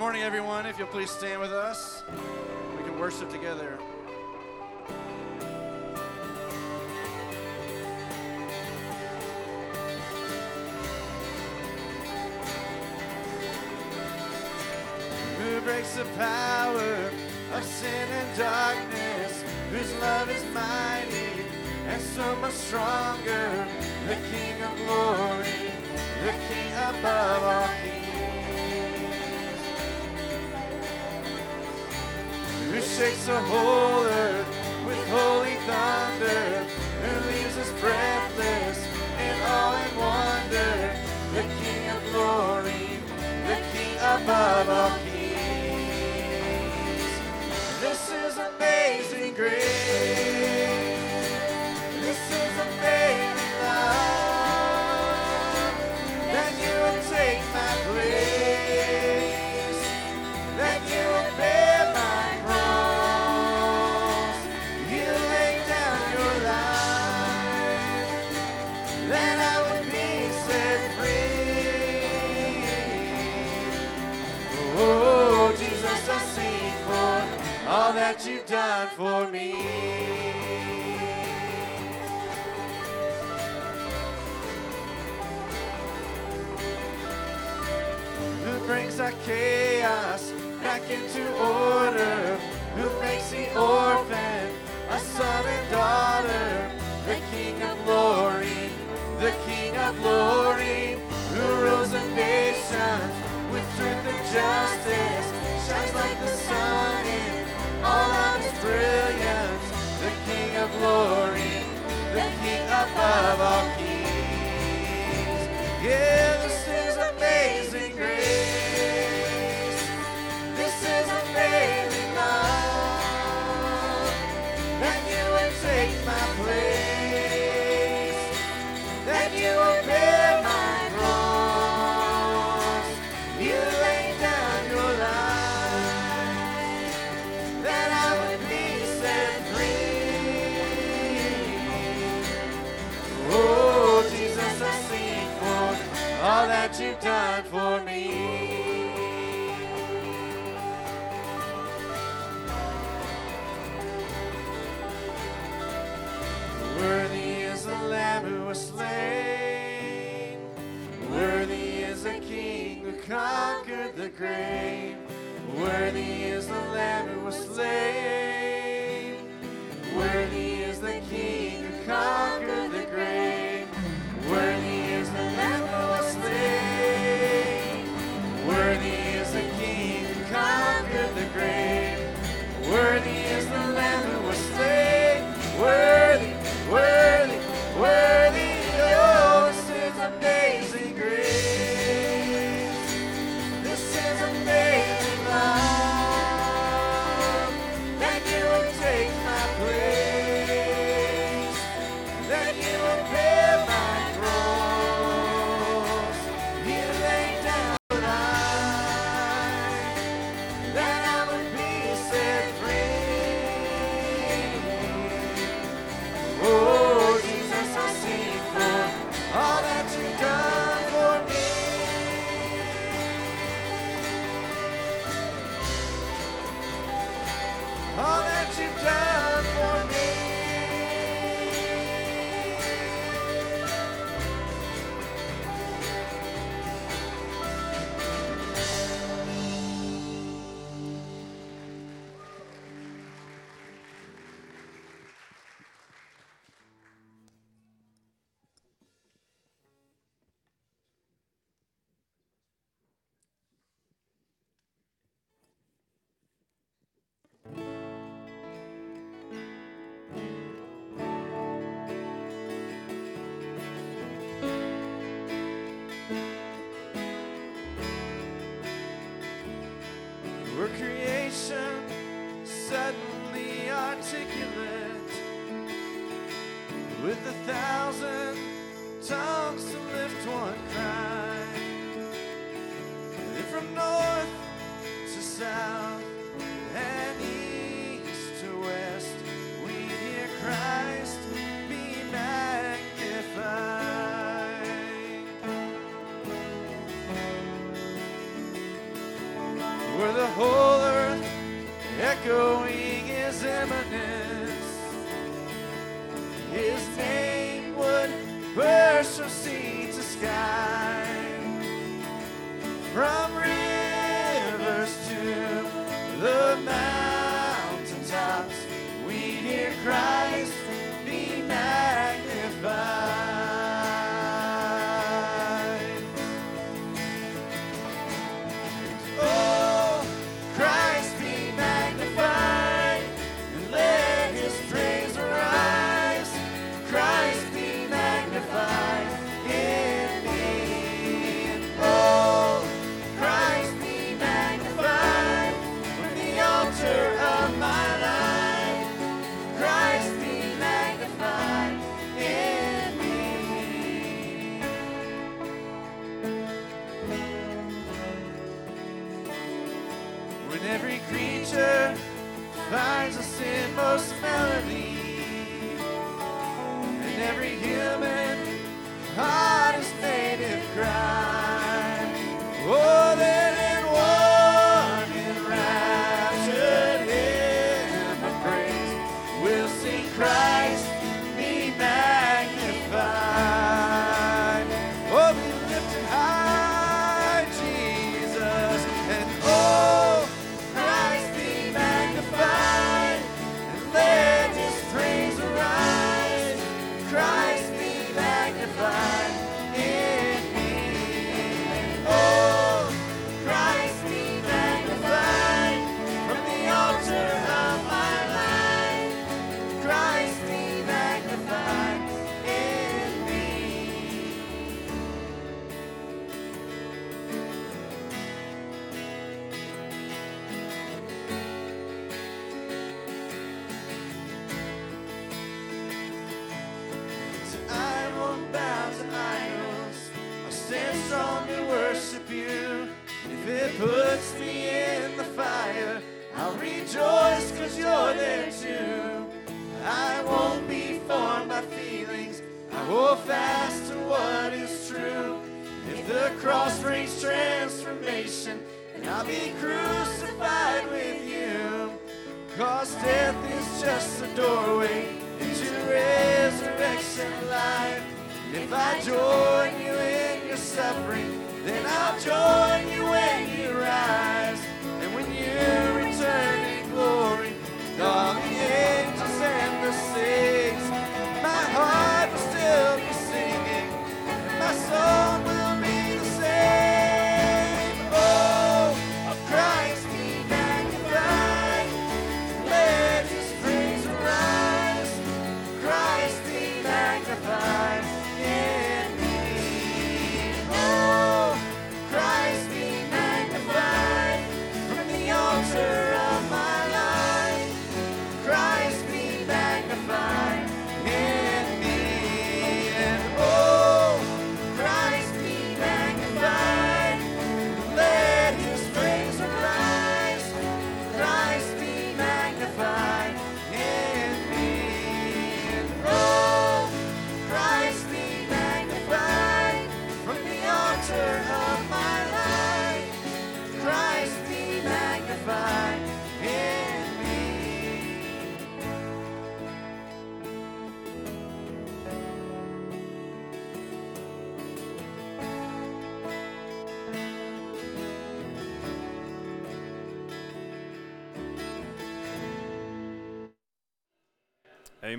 morning, everyone. If you'll please stand with us, we can worship together. Who breaks the power of sin and darkness? Whose love is mighty and so much stronger? The King of glory, the King above all kings. who shakes the whole earth with holy thunder, who leaves us breathless and all in wonder, the King of glory, the King above all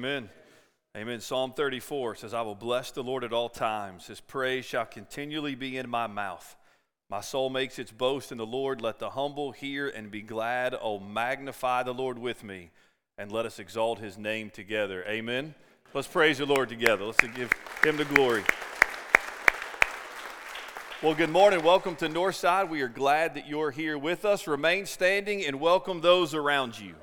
Amen. Amen. Psalm 34 says, I will bless the Lord at all times. His praise shall continually be in my mouth. My soul makes its boast in the Lord. Let the humble hear and be glad. Oh, magnify the Lord with me, and let us exalt his name together. Amen. Let's praise the Lord together. Let's give him the glory. Well, good morning. Welcome to Northside. We are glad that you're here with us. Remain standing and welcome those around you.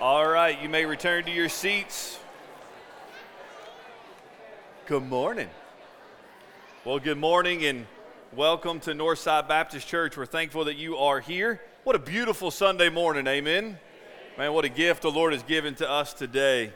All right, you may return to your seats. Good morning. Well, good morning and welcome to Northside Baptist Church. We're thankful that you are here. What a beautiful Sunday morning, amen. Man, what a gift the Lord has given to us today.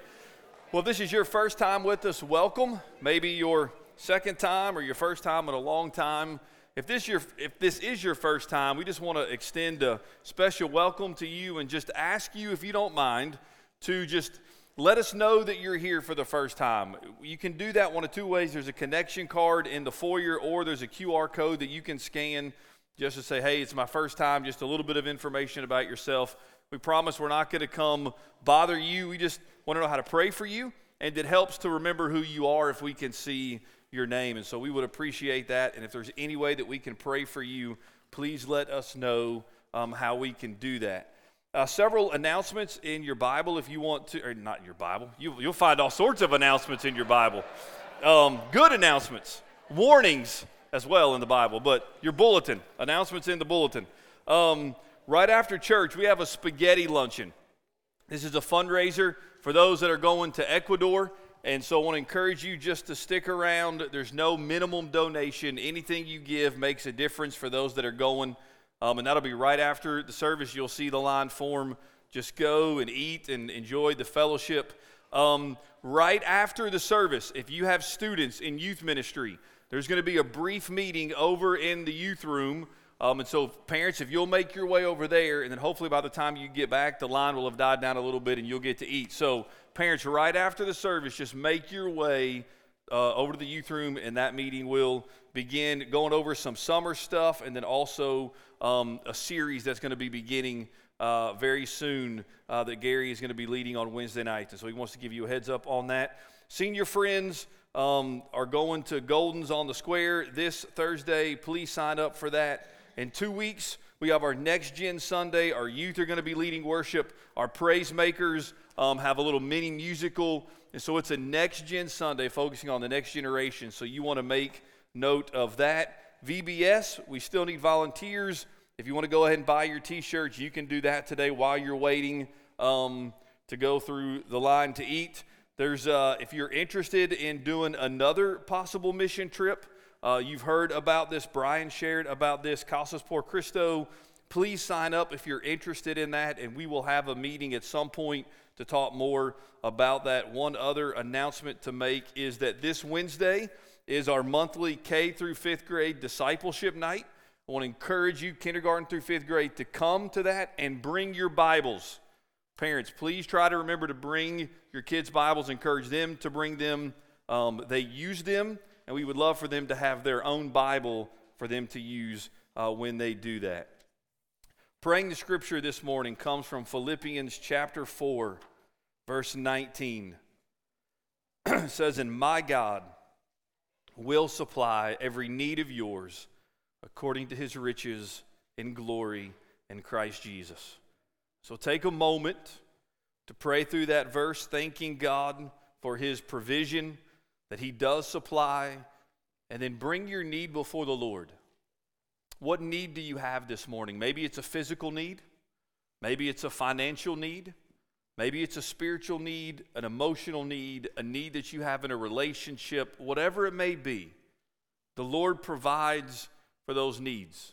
Well, if this is your first time with us, welcome. Maybe your second time or your first time in a long time. If this, your, if this is your first time, we just want to extend a special welcome to you and just ask you, if you don't mind, to just let us know that you're here for the first time. You can do that one of two ways. There's a connection card in the foyer, or there's a QR code that you can scan just to say, hey, it's my first time, just a little bit of information about yourself. We promise we're not going to come bother you. We just want to know how to pray for you, and it helps to remember who you are if we can see your name. And so we would appreciate that. And if there's any way that we can pray for you, please let us know um, how we can do that. Uh, several announcements in your Bible if you want to, or not in your Bible. You, will find all sorts of announcements in your Bible. Um, good announcements, warnings as well in the Bible, but your bulletin, announcements in the bulletin. Um, right after church, we have a spaghetti luncheon. This is a fundraiser for those that are going to Ecuador. And so I want to encourage you just to stick around. There's no minimum donation. Anything you give makes a difference for those that are going. Um, and that'll be right after the service. You'll see the line form. Just go and eat and enjoy the fellowship. Um, right after the service, if you have students in youth ministry, there's going to be a brief meeting over in the youth room. Um, and so, parents, if you'll make your way over there, and then hopefully by the time you get back, the line will have died down a little bit and you'll get to eat. So, parents, right after the service, just make your way uh, over to the youth room, and that meeting will begin going over some summer stuff and then also um, a series that's going to be beginning uh, very soon uh, that Gary is going to be leading on Wednesday nights. And so he wants to give you a heads up on that. Senior friends um, are going to Golden's on the Square this Thursday. Please sign up for that. In two weeks, we have our Next Gen Sunday. Our youth are going to be leading worship. Our praise makers um, have a little mini musical. And so it's a next gen Sunday focusing on the next generation. So you want to make note of that. VBS, we still need volunteers. If you want to go ahead and buy your t shirts, you can do that today while you're waiting um, to go through the line to eat. There's, uh, if you're interested in doing another possible mission trip, uh, you've heard about this. Brian shared about this. Casas por Cristo. Please sign up if you're interested in that, and we will have a meeting at some point to talk more about that. One other announcement to make is that this Wednesday is our monthly K through fifth grade discipleship night. I want to encourage you, kindergarten through fifth grade, to come to that and bring your Bibles. Parents, please try to remember to bring your kids' Bibles, encourage them to bring them. Um, they use them, and we would love for them to have their own Bible for them to use uh, when they do that. Praying the scripture this morning comes from Philippians chapter 4, verse 19. it says, And my God will supply every need of yours according to his riches in glory in Christ Jesus. So take a moment to pray through that verse, thanking God for his provision that he does supply, and then bring your need before the Lord. What need do you have this morning? Maybe it's a physical need, maybe it's a financial need, maybe it's a spiritual need, an emotional need, a need that you have in a relationship, whatever it may be. The Lord provides for those needs.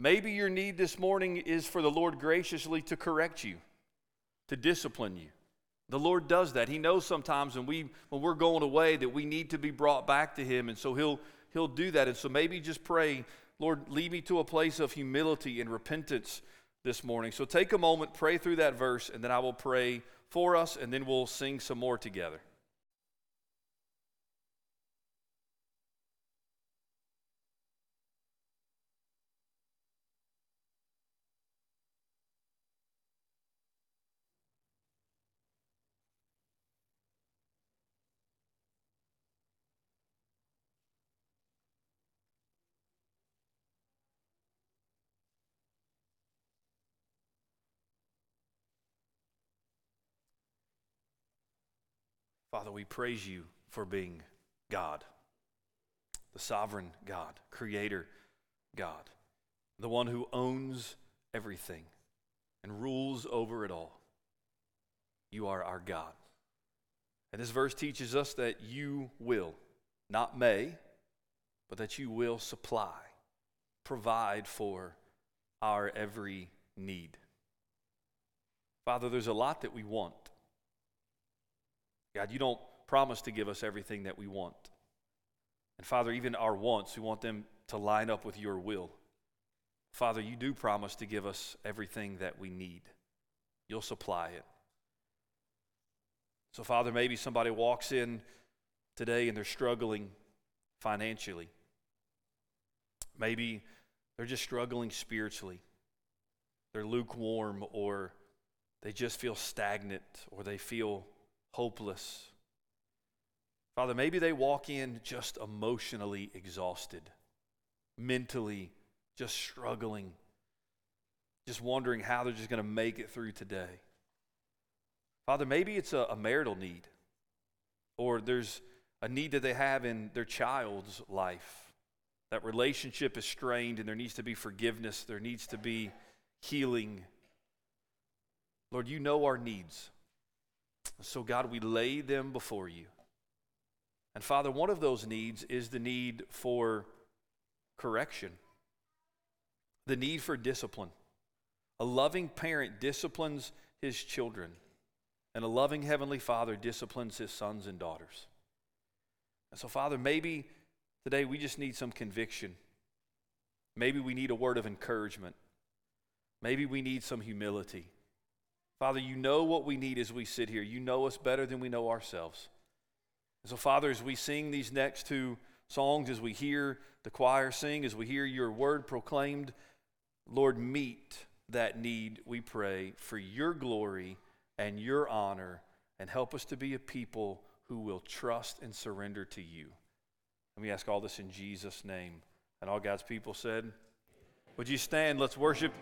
Maybe your need this morning is for the Lord graciously to correct you, to discipline you. The Lord does that. He knows sometimes when we when we're going away that we need to be brought back to him and so he'll he'll do that. And so maybe just pray Lord, lead me to a place of humility and repentance this morning. So take a moment, pray through that verse, and then I will pray for us, and then we'll sing some more together. Father, we praise you for being God, the sovereign God, creator God, the one who owns everything and rules over it all. You are our God. And this verse teaches us that you will, not may, but that you will supply, provide for our every need. Father, there's a lot that we want. God, you don't promise to give us everything that we want. And Father, even our wants, we want them to line up with your will. Father, you do promise to give us everything that we need. You'll supply it. So, Father, maybe somebody walks in today and they're struggling financially. Maybe they're just struggling spiritually. They're lukewarm or they just feel stagnant or they feel hopeless. Father, maybe they walk in just emotionally exhausted, mentally just struggling, just wondering how they're just going to make it through today. Father, maybe it's a, a marital need, or there's a need that they have in their child's life. That relationship is strained and there needs to be forgiveness, there needs to be healing. Lord, you know our needs. So, God, we lay them before you. And Father, one of those needs is the need for correction, the need for discipline. A loving parent disciplines his children. And a loving Heavenly Father disciplines his sons and daughters. And so, Father, maybe today we just need some conviction. Maybe we need a word of encouragement. Maybe we need some humility. Father, you know what we need as we sit here. You know us better than we know ourselves. And so, Father, as we sing these next two songs, as we hear the choir sing, as we hear your word proclaimed, Lord, meet that need, we pray, for your glory and your honor, and help us to be a people who will trust and surrender to you. And we ask all this in Jesus' name. And all God's people said, Would you stand? Let's worship.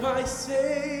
But then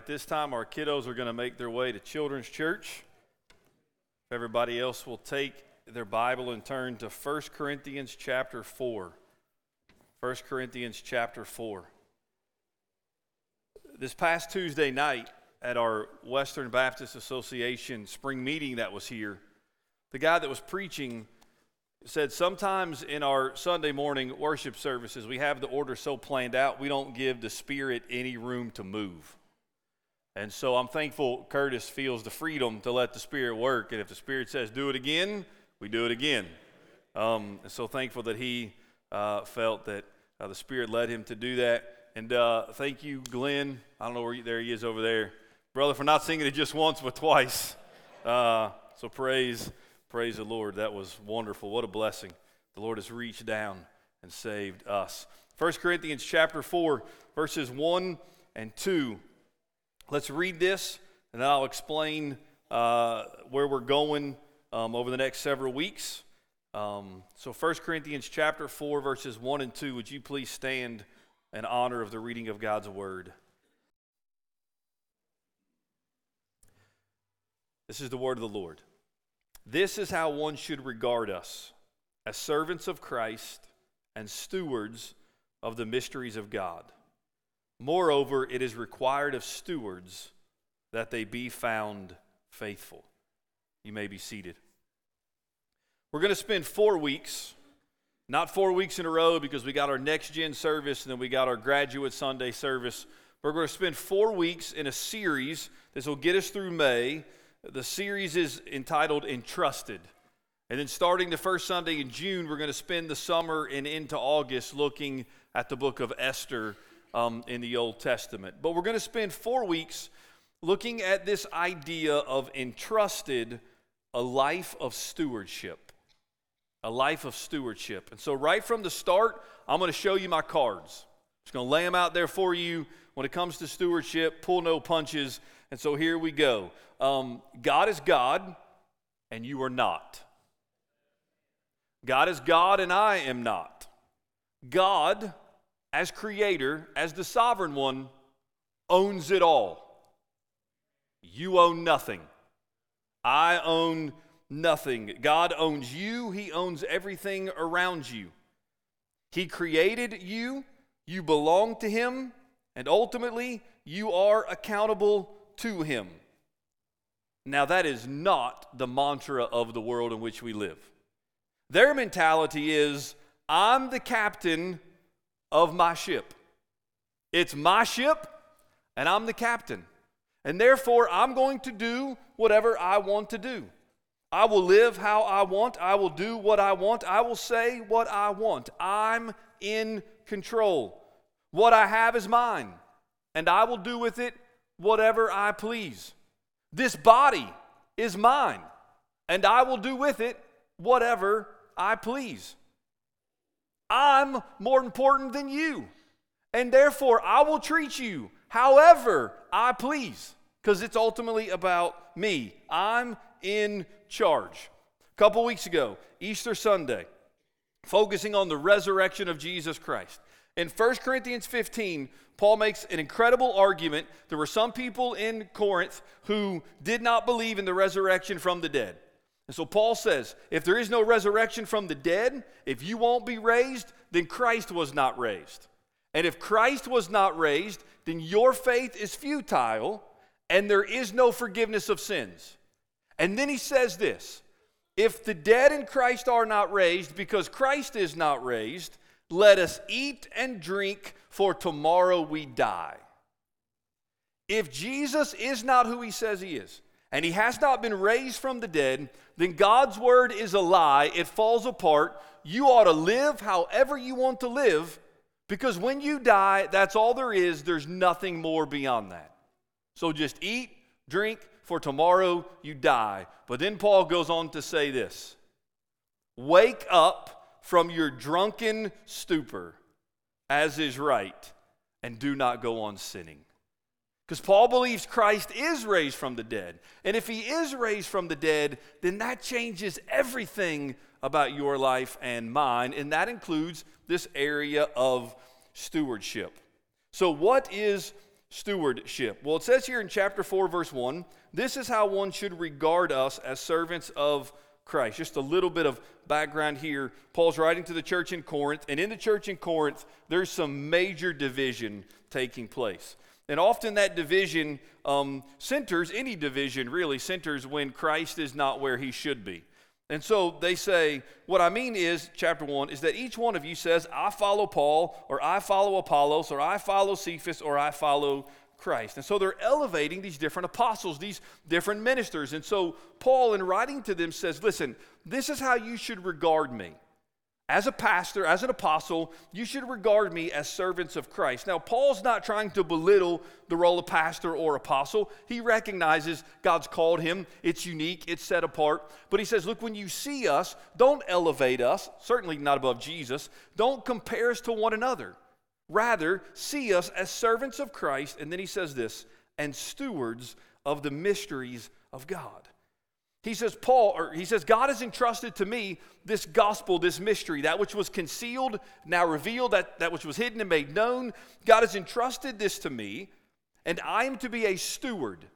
at this time, our kiddos are going to make their way to Children's Church. Everybody else will take their Bible and turn to 1 Corinthians chapter 4. 1 Corinthians chapter 4. This past Tuesday night at our Western Baptist Association spring meeting that was here, the guy that was preaching said sometimes in our Sunday morning worship services, we have the order so planned out, we don't give the Spirit any room to move. And so I'm thankful Curtis feels the freedom to let the Spirit work. And if the Spirit says do it again, we do it again. Um, and so thankful that he uh, felt that uh, the Spirit led him to do that. And uh, thank you, Glenn. I don't know where there he is over there, brother, for not singing it just once but twice. Uh, so praise, praise the Lord. That was wonderful. What a blessing. The Lord has reached down and saved us. 1 Corinthians chapter 4, verses 1 and 2. Let's read this, and then I'll explain uh, where we're going um, over the next several weeks. Um, so 1 Corinthians chapter 4, verses 1 and 2, would you please stand in honor of the reading of God's word? This is the word of the Lord. This is how one should regard us as servants of Christ and stewards of the mysteries of God. Moreover, it is required of stewards that they be found faithful. You may be seated. We're going to spend four weeks, not four weeks in a row because we got our next gen service and then we got our graduate Sunday service. We're going to spend four weeks in a series. This will get us through May the series is entitled Entrusted. And then starting the first Sunday in June, we're going to spend the summer and into August looking at the book of Esther um, in the Old Testament. But we're going to spend four weeks looking at this idea of entrusted, a life of stewardship. A life of stewardship. And so, right from the start, I'm going to show you my cards. I'm just going to lay them out there for you. When it comes to stewardship, pull no punches. And so here we go. Um, God is God, and you are not. God is God, and I am not. God, as creator, as the sovereign one, owns it all. You own nothing. I own nothing. God owns you, He owns everything around you. He created you, you belong to Him, and ultimately, you are accountable to him. Now, that is not the mantra of the world in which we live. Their mentality is I'm the captain of my ship. It's my ship, and I'm the captain. And therefore, I'm going to do whatever I want to do. I will live how I want. I will do what I want. I will say what I want. I'm in control. What I have is mine, and I will do with it whatever I please. This body is mine, and I will do with it whatever I please. I'm more important than you, and therefore I will treat you however I please, because it's ultimately about me. I'm in charge. A couple weeks ago, Easter Sunday, focusing on the resurrection of Jesus Christ. In 1 Corinthians 15, Paul makes an incredible argument. There were some people in Corinth who did not believe in the resurrection from the dead. And so Paul says, if there is no resurrection from the dead, if you won't be raised, then Christ was not raised. And if Christ was not raised, then your faith is futile and there is no forgiveness of sins. And then he says this if the dead in Christ are not raised because Christ is not raised, let us eat and drink, for tomorrow we die. If Jesus is not who he says he is, and he has not been raised from the dead, then God's word is a lie. It falls apart. You ought to live however you want to live, because when you die, that's all there is. There's nothing more beyond that. So just eat, drink, for tomorrow you die. But then Paul goes on to say this Wake up from your drunken stupor, as is right, and do not go on sinning. Because Paul believes Christ is raised from the dead. And if he is raised from the dead, then that changes everything about your life and mine. And that includes this area of stewardship. So, what is stewardship? Well, it says here in chapter 4, verse 1 this is how one should regard us as servants of Christ. Just a little bit of background here. Paul's writing to the church in Corinth, and in the church in Corinth, there's some major division taking place. And often that division um, centers, any division really centers when Christ is not where he should be. And so they say, what I mean is, chapter one, is that each one of you says, I follow Paul, or I follow Apollos, or I follow Cephas, or I follow Christ. And so they're elevating these different apostles, these different ministers. And so Paul, in writing to them, says, Listen, this is how you should regard me. As a pastor, as an apostle, you should regard me as servants of Christ. Now, Paul's not trying to belittle the role of pastor or apostle. He recognizes God's called him, it's unique, it's set apart. But he says, Look, when you see us, don't elevate us, certainly not above Jesus. Don't compare us to one another. Rather, see us as servants of Christ. And then he says this and stewards of the mysteries of God. He says, Paul, or he says, God has entrusted to me this gospel, this mystery, that which was concealed, now revealed, that, that which was hidden and made known. God has entrusted this to me, and I am to be a steward.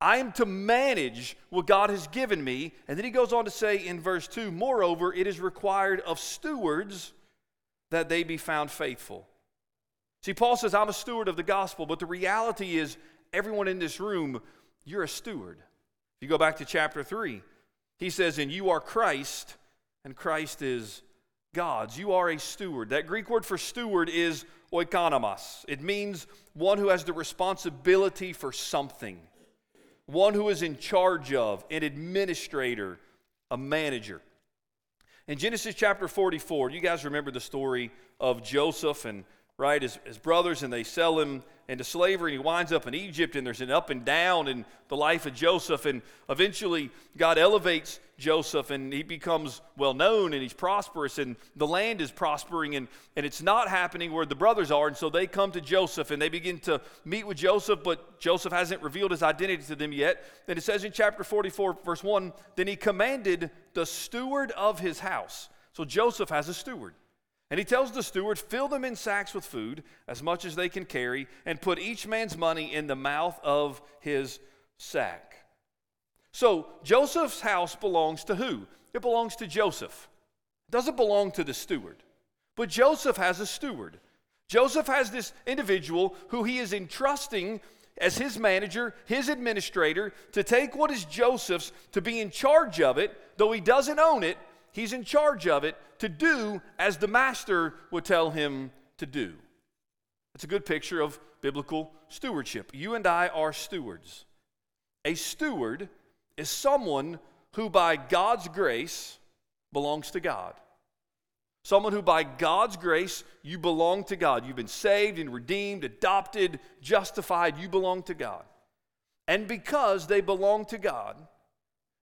I am to manage what God has given me. And then he goes on to say in verse 2 Moreover, it is required of stewards that they be found faithful. See, Paul says, I'm a steward of the gospel, but the reality is, everyone in this room, you're a steward. If you go back to chapter 3, he says, And you are Christ, and Christ is God's. You are a steward. That Greek word for steward is oikonomos. It means one who has the responsibility for something, one who is in charge of, an administrator, a manager. In Genesis chapter 44, you guys remember the story of Joseph and right his, his brothers and they sell him into slavery and he winds up in Egypt and there's an up and down in the life of Joseph and eventually God elevates Joseph and he becomes well known and he's prosperous and the land is prospering and, and it's not happening where the brothers are and so they come to Joseph and they begin to meet with Joseph but Joseph hasn't revealed his identity to them yet. And it says in chapter 44 verse 1 then he commanded the steward of his house. So Joseph has a steward and he tells the steward, Fill them in sacks with food, as much as they can carry, and put each man's money in the mouth of his sack. So Joseph's house belongs to who? It belongs to Joseph. It doesn't belong to the steward. But Joseph has a steward. Joseph has this individual who he is entrusting as his manager, his administrator, to take what is Joseph's, to be in charge of it, though he doesn't own it, He's in charge of it to do as the master would tell him to do. It's a good picture of biblical stewardship. You and I are stewards. A steward is someone who, by God's grace, belongs to God. Someone who, by God's grace, you belong to God. You've been saved and redeemed, adopted, justified. You belong to God. And because they belong to God,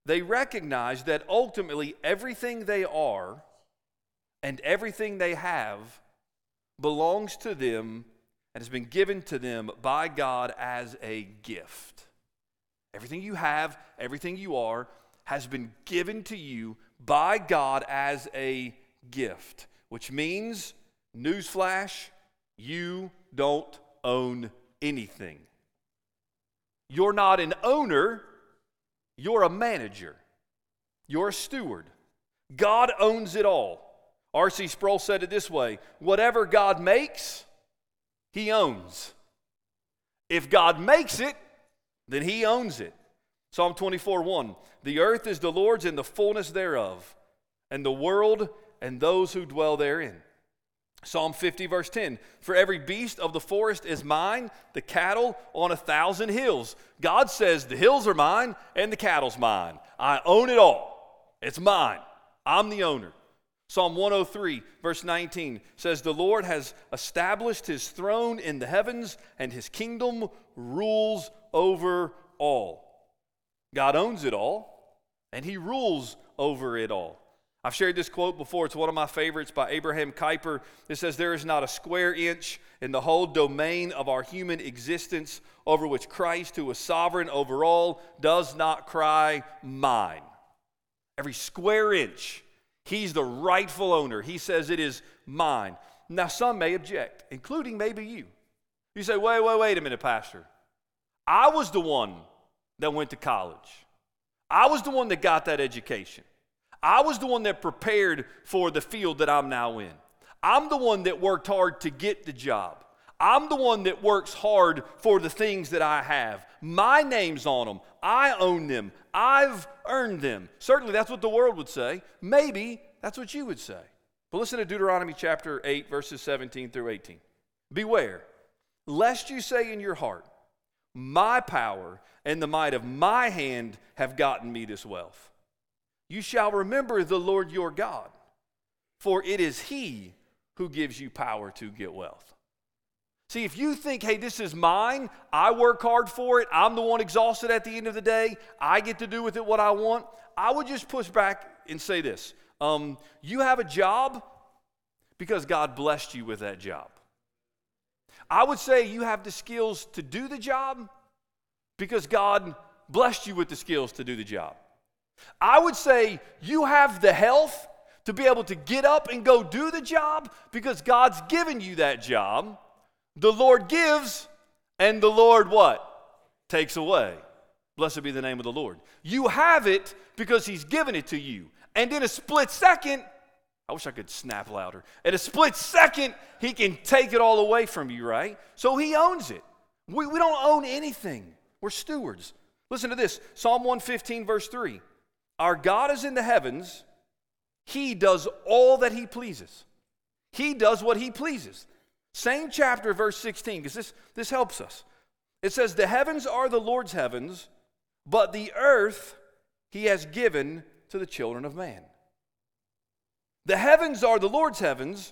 they recognize that ultimately everything they are and everything they have belongs to them and has been given to them by God as a gift. Everything you have, everything you are, has been given to you by God as a gift, which means, newsflash, you don't own anything. You're not an owner you're a manager, you're a steward. God owns it all. R.C. Sproul said it this way whatever God makes, he owns. If God makes it, then he owns it. Psalm 24 1 The earth is the Lord's and the fullness thereof, and the world and those who dwell therein. Psalm 50, verse 10 For every beast of the forest is mine, the cattle on a thousand hills. God says, The hills are mine and the cattle's mine. I own it all. It's mine. I'm the owner. Psalm 103, verse 19 says, The Lord has established his throne in the heavens, and his kingdom rules over all. God owns it all, and he rules over it all. I've shared this quote before. It's one of my favorites by Abraham Kuyper. It says, There is not a square inch in the whole domain of our human existence over which Christ, who is sovereign over all, does not cry, Mine. Every square inch, he's the rightful owner. He says, It is mine. Now, some may object, including maybe you. You say, Wait, wait, wait a minute, Pastor. I was the one that went to college, I was the one that got that education. I was the one that prepared for the field that I'm now in. I'm the one that worked hard to get the job. I'm the one that works hard for the things that I have. My name's on them. I own them. I've earned them. Certainly, that's what the world would say. Maybe that's what you would say. But listen to Deuteronomy chapter 8, verses 17 through 18. Beware, lest you say in your heart, My power and the might of my hand have gotten me this wealth. You shall remember the Lord your God, for it is He who gives you power to get wealth. See, if you think, hey, this is mine, I work hard for it, I'm the one exhausted at the end of the day, I get to do with it what I want, I would just push back and say this um, You have a job because God blessed you with that job. I would say you have the skills to do the job because God blessed you with the skills to do the job. I would say you have the health to be able to get up and go do the job because God's given you that job. The Lord gives, and the Lord what? Takes away. Blessed be the name of the Lord. You have it because He's given it to you. And in a split second, I wish I could snap louder. In a split second, He can take it all away from you, right? So He owns it. We, we don't own anything, we're stewards. Listen to this Psalm 115, verse 3. Our God is in the heavens, He does all that He pleases. He does what He pleases. Same chapter, verse 16, because this, this helps us. It says, The heavens are the Lord's heavens, but the earth He has given to the children of man. The heavens are the Lord's heavens,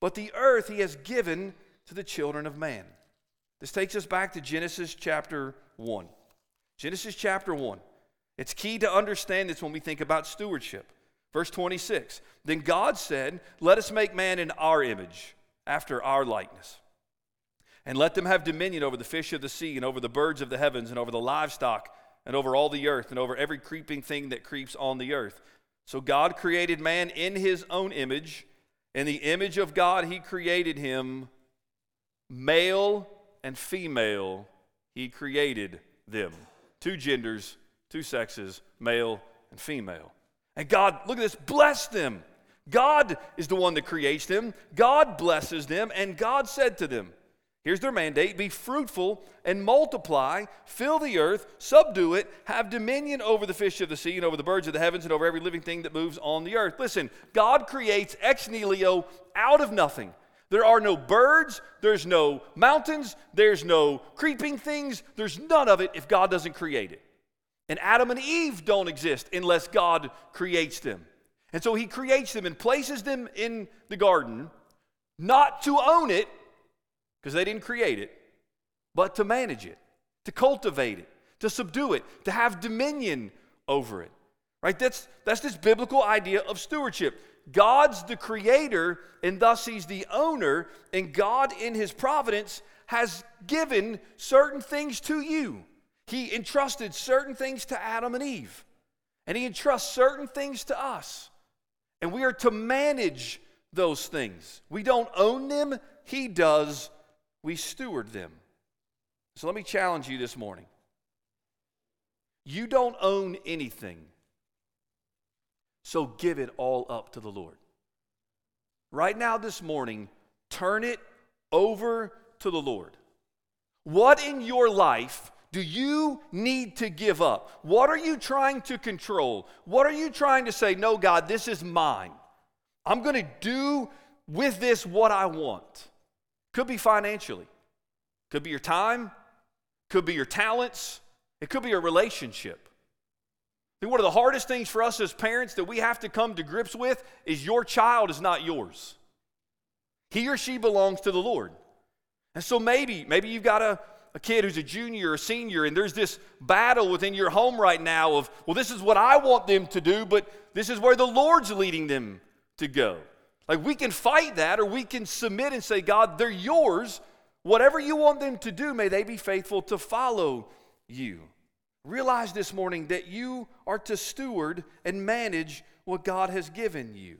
but the earth He has given to the children of man. This takes us back to Genesis chapter 1. Genesis chapter 1. It's key to understand this when we think about stewardship. Verse 26 Then God said, Let us make man in our image, after our likeness. And let them have dominion over the fish of the sea, and over the birds of the heavens, and over the livestock, and over all the earth, and over every creeping thing that creeps on the earth. So God created man in his own image. In the image of God, he created him. Male and female, he created them. Two genders, two sexes, male and female. And God, look at this, blessed them. God is the one that creates them. God blesses them, and God said to them, Here's their mandate be fruitful and multiply, fill the earth, subdue it, have dominion over the fish of the sea, and over the birds of the heavens, and over every living thing that moves on the earth. Listen, God creates ex nihilo out of nothing. There are no birds, there's no mountains, there's no creeping things, there's none of it if God doesn't create it. And Adam and Eve don't exist unless God creates them. And so he creates them and places them in the garden, not to own it, because they didn't create it, but to manage it, to cultivate it, to subdue it, to have dominion over it. Right? That's, that's this biblical idea of stewardship. God's the creator, and thus he's the owner, and God, in his providence, has given certain things to you. He entrusted certain things to Adam and Eve, and he entrusts certain things to us. And we are to manage those things. We don't own them, he does. We steward them. So let me challenge you this morning. You don't own anything. So give it all up to the Lord. Right now, this morning, turn it over to the Lord. What in your life do you need to give up? What are you trying to control? What are you trying to say, no, God, this is mine? I'm going to do with this what I want. Could be financially, could be your time, could be your talents, it could be a relationship. Think one of the hardest things for us as parents that we have to come to grips with is your child is not yours. He or she belongs to the Lord. And so maybe, maybe you've got a, a kid who's a junior or senior, and there's this battle within your home right now of, well, this is what I want them to do, but this is where the Lord's leading them to go. Like we can fight that, or we can submit and say, God, they're yours. Whatever you want them to do, may they be faithful to follow you. Realize this morning that you are to steward and manage what God has given you.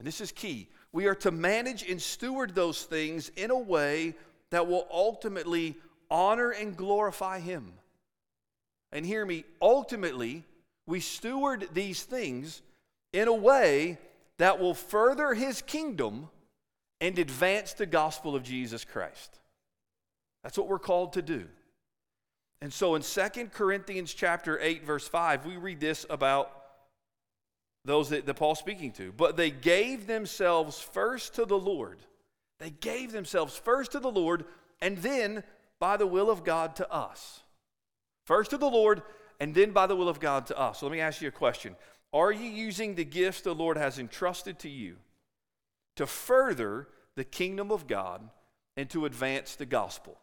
And this is key. We are to manage and steward those things in a way that will ultimately honor and glorify Him. And hear me, ultimately, we steward these things in a way that will further His kingdom and advance the gospel of Jesus Christ. That's what we're called to do. And so in 2 Corinthians chapter 8 verse 5 we read this about those that, that Paul's speaking to. But they gave themselves first to the Lord. They gave themselves first to the Lord and then by the will of God to us. First to the Lord and then by the will of God to us. So let me ask you a question. Are you using the gifts the Lord has entrusted to you to further the kingdom of God and to advance the gospel?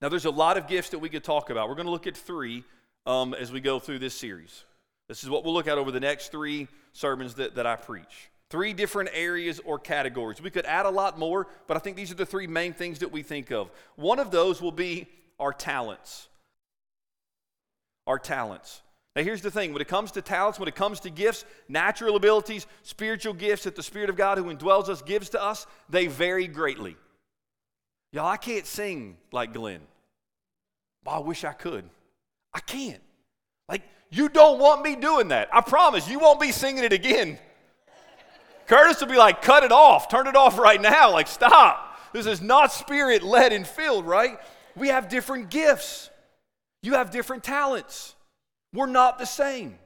Now, there's a lot of gifts that we could talk about. We're going to look at three um, as we go through this series. This is what we'll look at over the next three sermons that, that I preach. Three different areas or categories. We could add a lot more, but I think these are the three main things that we think of. One of those will be our talents. Our talents. Now, here's the thing when it comes to talents, when it comes to gifts, natural abilities, spiritual gifts that the Spirit of God who indwells us gives to us, they vary greatly. Y'all, I can't sing like Glenn. Well, I wish I could. I can't. Like, you don't want me doing that. I promise you won't be singing it again. Curtis will be like, cut it off, turn it off right now. Like, stop. This is not spirit led and filled, right? We have different gifts, you have different talents. We're not the same.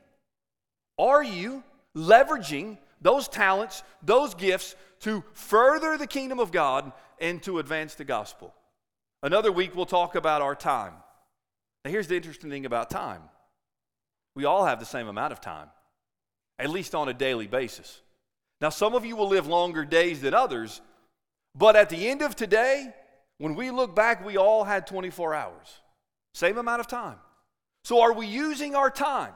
Are you leveraging those talents, those gifts to further the kingdom of God and to advance the gospel? Another week, we'll talk about our time. Now, here's the interesting thing about time we all have the same amount of time, at least on a daily basis. Now, some of you will live longer days than others, but at the end of today, when we look back, we all had 24 hours, same amount of time. So, are we using our time,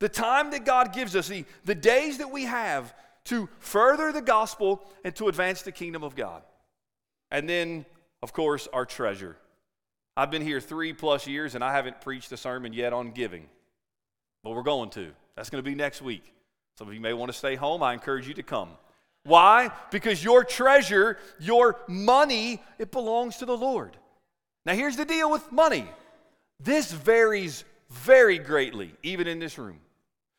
the time that God gives us, the, the days that we have to further the gospel and to advance the kingdom of God? And then, of course, our treasure. I've been here three plus years and I haven't preached a sermon yet on giving, but we're going to. That's going to be next week. Some of you may want to stay home. I encourage you to come. Why? Because your treasure, your money, it belongs to the Lord. Now, here's the deal with money this varies very greatly, even in this room.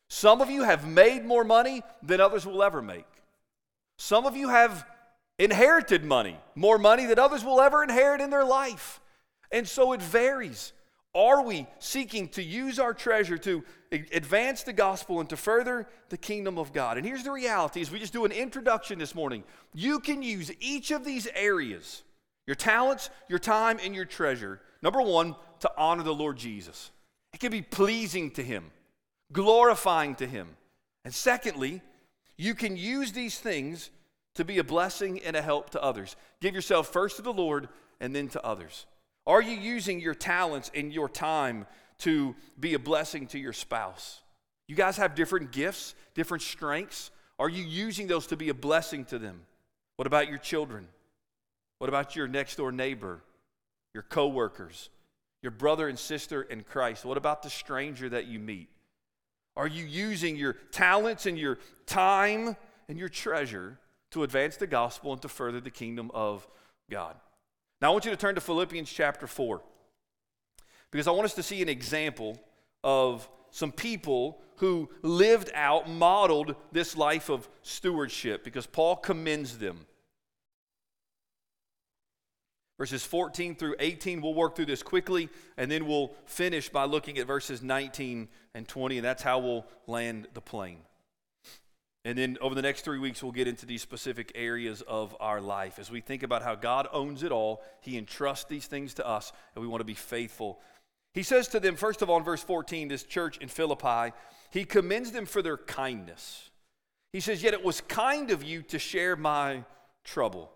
Some of you have made more money than others will ever make. Some of you have inherited money, more money than others will ever inherit in their life. And so it varies. Are we seeking to use our treasure to advance the gospel and to further the kingdom of God? And here's the reality as we just do an introduction this morning. You can use each of these areas, your talents, your time, and your treasure. Number one, to honor the Lord Jesus. It can be pleasing to him, glorifying to him. And secondly, you can use these things to be a blessing and a help to others. Give yourself first to the Lord and then to others. Are you using your talents and your time to be a blessing to your spouse? You guys have different gifts, different strengths. Are you using those to be a blessing to them? What about your children? What about your next door neighbor, your coworkers, your brother and sister in Christ? What about the stranger that you meet? Are you using your talents and your time and your treasure to advance the gospel and to further the kingdom of God? Now, I want you to turn to Philippians chapter 4 because I want us to see an example of some people who lived out, modeled this life of stewardship because Paul commends them. Verses 14 through 18, we'll work through this quickly, and then we'll finish by looking at verses 19 and 20, and that's how we'll land the plane. And then over the next three weeks, we'll get into these specific areas of our life. As we think about how God owns it all, He entrusts these things to us, and we want to be faithful. He says to them, first of all, in verse 14, this church in Philippi, He commends them for their kindness. He says, Yet it was kind of you to share my trouble.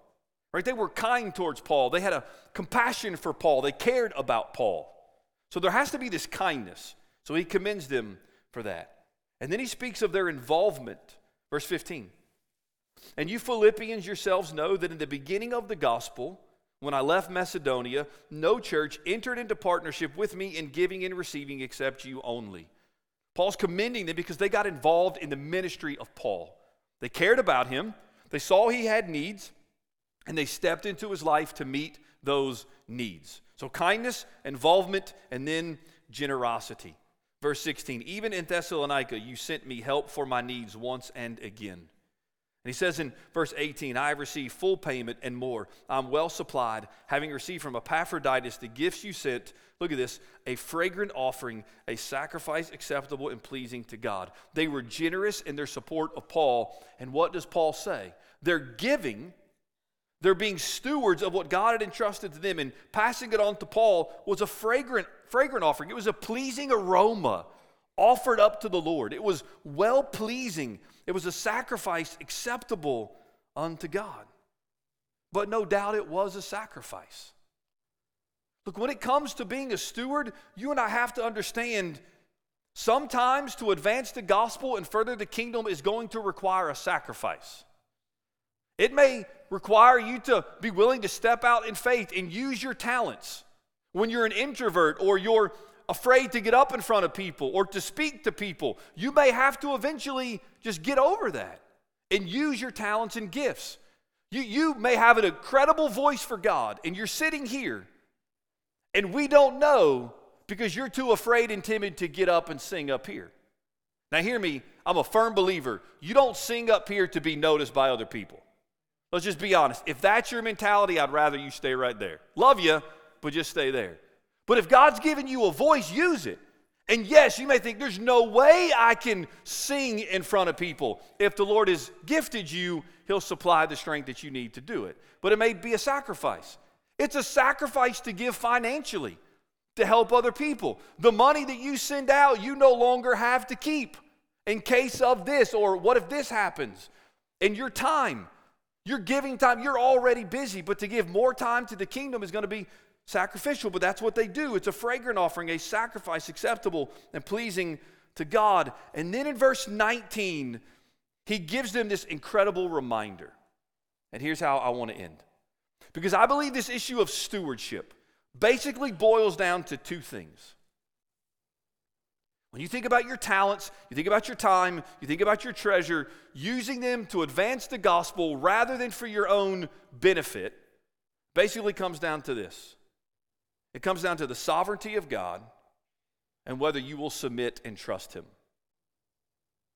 Right? They were kind towards Paul. They had a compassion for Paul. They cared about Paul. So there has to be this kindness. So he commends them for that. And then he speaks of their involvement Verse 15. And you Philippians yourselves know that in the beginning of the gospel, when I left Macedonia, no church entered into partnership with me in giving and receiving except you only. Paul's commending them because they got involved in the ministry of Paul. They cared about him, they saw he had needs, and they stepped into his life to meet those needs. So, kindness, involvement, and then generosity. Verse 16, even in Thessalonica, you sent me help for my needs once and again. And he says in verse 18, I have received full payment and more. I'm well supplied, having received from Epaphroditus the gifts you sent. Look at this a fragrant offering, a sacrifice acceptable and pleasing to God. They were generous in their support of Paul. And what does Paul say? They're giving, they're being stewards of what God had entrusted to them, and passing it on to Paul was a fragrant fragrant offering. It was a pleasing aroma offered up to the Lord. It was well pleasing. It was a sacrifice acceptable unto God. But no doubt it was a sacrifice. Look, when it comes to being a steward, you and I have to understand Sometimes to advance the gospel and further the kingdom is going to require a sacrifice. It may require you to be willing to step out in faith and use your talents. When you're an introvert or you're afraid to get up in front of people or to speak to people, you may have to eventually just get over that and use your talents and gifts. You, you may have an incredible voice for God, and you're sitting here, and we don't know because you're too afraid and timid to get up and sing up here. Now, hear me, I'm a firm believer. You don't sing up here to be noticed by other people. Let's just be honest. If that's your mentality, I'd rather you stay right there. Love you, but just stay there. But if God's given you a voice, use it. And yes, you may think there's no way I can sing in front of people. If the Lord has gifted you, He'll supply the strength that you need to do it. But it may be a sacrifice. It's a sacrifice to give financially to help other people. The money that you send out, you no longer have to keep in case of this or what if this happens. And your time, you're giving time, you're already busy, but to give more time to the kingdom is going to be sacrificial, but that's what they do. It's a fragrant offering, a sacrifice acceptable and pleasing to God. And then in verse 19, he gives them this incredible reminder. And here's how I want to end. Because I believe this issue of stewardship basically boils down to two things. When you think about your talents, you think about your time, you think about your treasure, using them to advance the gospel rather than for your own benefit, basically comes down to this it comes down to the sovereignty of God and whether you will submit and trust Him.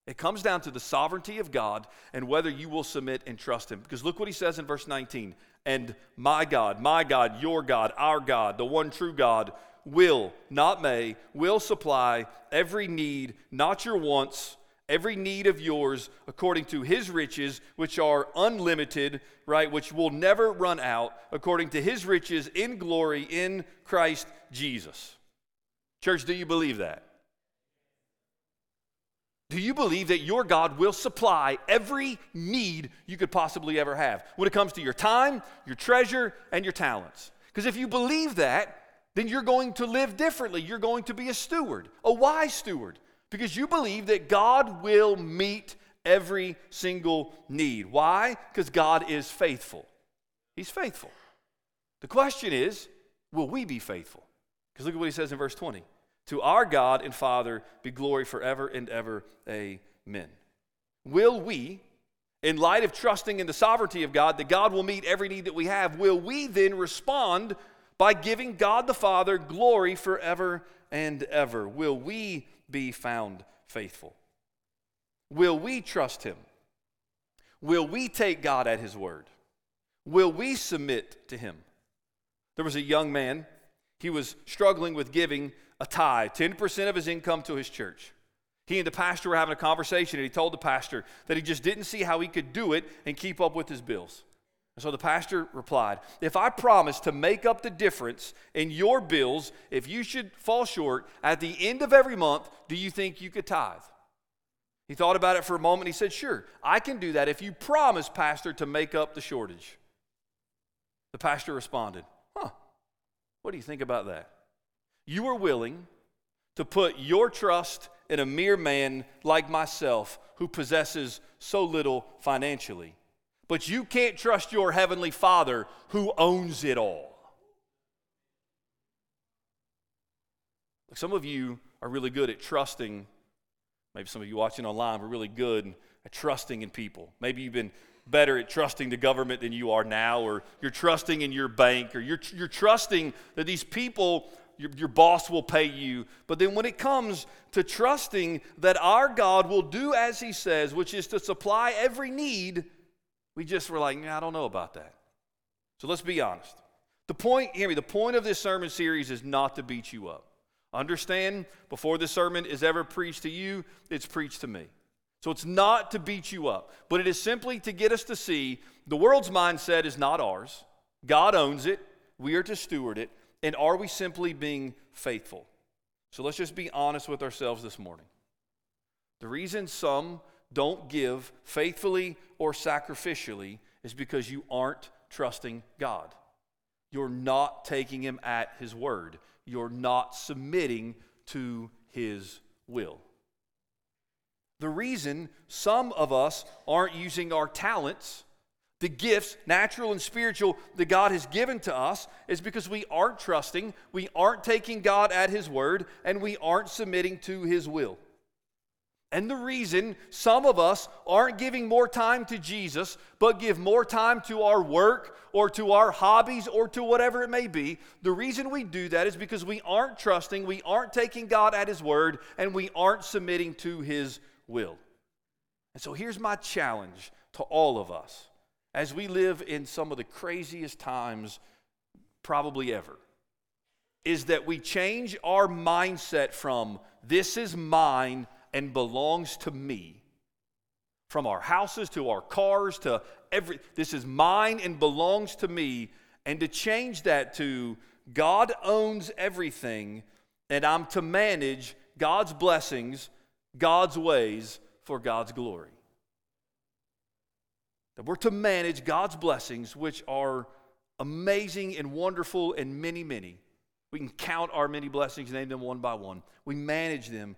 It comes down to the sovereignty of God and whether you will submit and trust Him. Because look what He says in verse 19 and my God, my God, your God, our God, the one true God, will, not may, will supply every need, not your wants, every need of yours according to his riches, which are unlimited, right, which will never run out, according to his riches in glory in Christ Jesus. Church, do you believe that? Do you believe that your God will supply every need you could possibly ever have when it comes to your time, your treasure, and your talents? Because if you believe that, then you're going to live differently. You're going to be a steward, a wise steward, because you believe that God will meet every single need. Why? Because God is faithful. He's faithful. The question is, will we be faithful? Because look at what he says in verse 20. To our God and Father be glory forever and ever. Amen. Will we, in light of trusting in the sovereignty of God, that God will meet every need that we have, will we then respond by giving God the Father glory forever and ever? Will we be found faithful? Will we trust Him? Will we take God at His word? Will we submit to Him? There was a young man, he was struggling with giving a tithe, 10% of his income to his church. He and the pastor were having a conversation, and he told the pastor that he just didn't see how he could do it and keep up with his bills. And so the pastor replied, If I promise to make up the difference in your bills, if you should fall short at the end of every month, do you think you could tithe? He thought about it for a moment. He said, Sure, I can do that if you promise, Pastor, to make up the shortage. The pastor responded, Huh, what do you think about that? you are willing to put your trust in a mere man like myself who possesses so little financially. But you can't trust your heavenly Father who owns it all. Some of you are really good at trusting. Maybe some of you watching online are really good at trusting in people. Maybe you've been better at trusting the government than you are now, or you're trusting in your bank, or you're, you're trusting that these people your, your boss will pay you. But then when it comes to trusting that our God will do as He says, which is to supply every need, we just were like, I don't know about that. So let's be honest. The point, hear me, the point of this sermon series is not to beat you up. Understand, before this sermon is ever preached to you, it's preached to me. So it's not to beat you up, but it is simply to get us to see the world's mindset is not ours. God owns it. We are to steward it. And are we simply being faithful? So let's just be honest with ourselves this morning. The reason some don't give faithfully or sacrificially is because you aren't trusting God. You're not taking Him at His word, you're not submitting to His will. The reason some of us aren't using our talents, the gifts, natural and spiritual, that God has given to us, is because we aren't trusting, we aren't taking God at His word, and we aren't submitting to His will. And the reason some of us aren't giving more time to Jesus, but give more time to our work or to our hobbies or to whatever it may be, the reason we do that is because we aren't trusting, we aren't taking God at His word, and we aren't submitting to His will. And so here's my challenge to all of us as we live in some of the craziest times probably ever is that we change our mindset from this is mine and belongs to me. From our houses to our cars to every, this is mine and belongs to me. And to change that to God owns everything and I'm to manage God's blessings, God's ways for God's glory. That we're to manage God's blessings, which are amazing and wonderful and many, many. We can count our many blessings, name them one by one. We manage them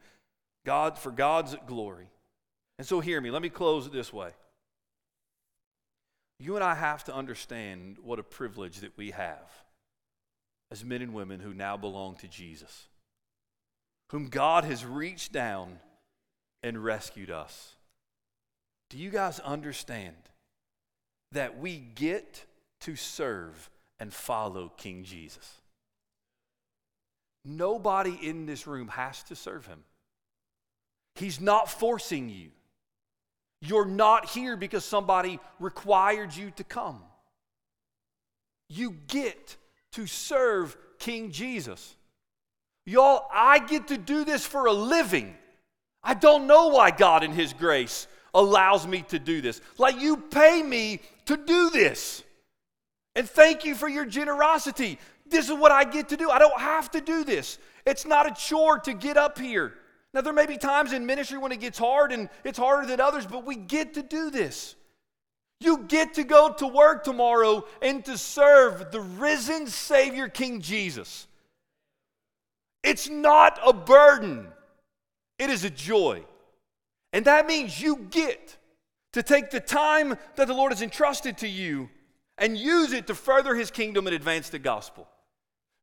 God for God's glory. And so hear me, let me close it this way. You and I have to understand what a privilege that we have as men and women who now belong to Jesus, whom God has reached down and rescued us. Do you guys understand that we get to serve and follow King Jesus? Nobody in this room has to serve him. He's not forcing you. You're not here because somebody required you to come. You get to serve King Jesus. Y'all, I get to do this for a living. I don't know why God, in His grace, allows me to do this. Like, you pay me to do this. And thank you for your generosity. This is what I get to do. I don't have to do this. It's not a chore to get up here. Now, there may be times in ministry when it gets hard and it's harder than others, but we get to do this. You get to go to work tomorrow and to serve the risen Savior, King Jesus. It's not a burden, it is a joy. And that means you get to take the time that the Lord has entrusted to you and use it to further His kingdom and advance the gospel.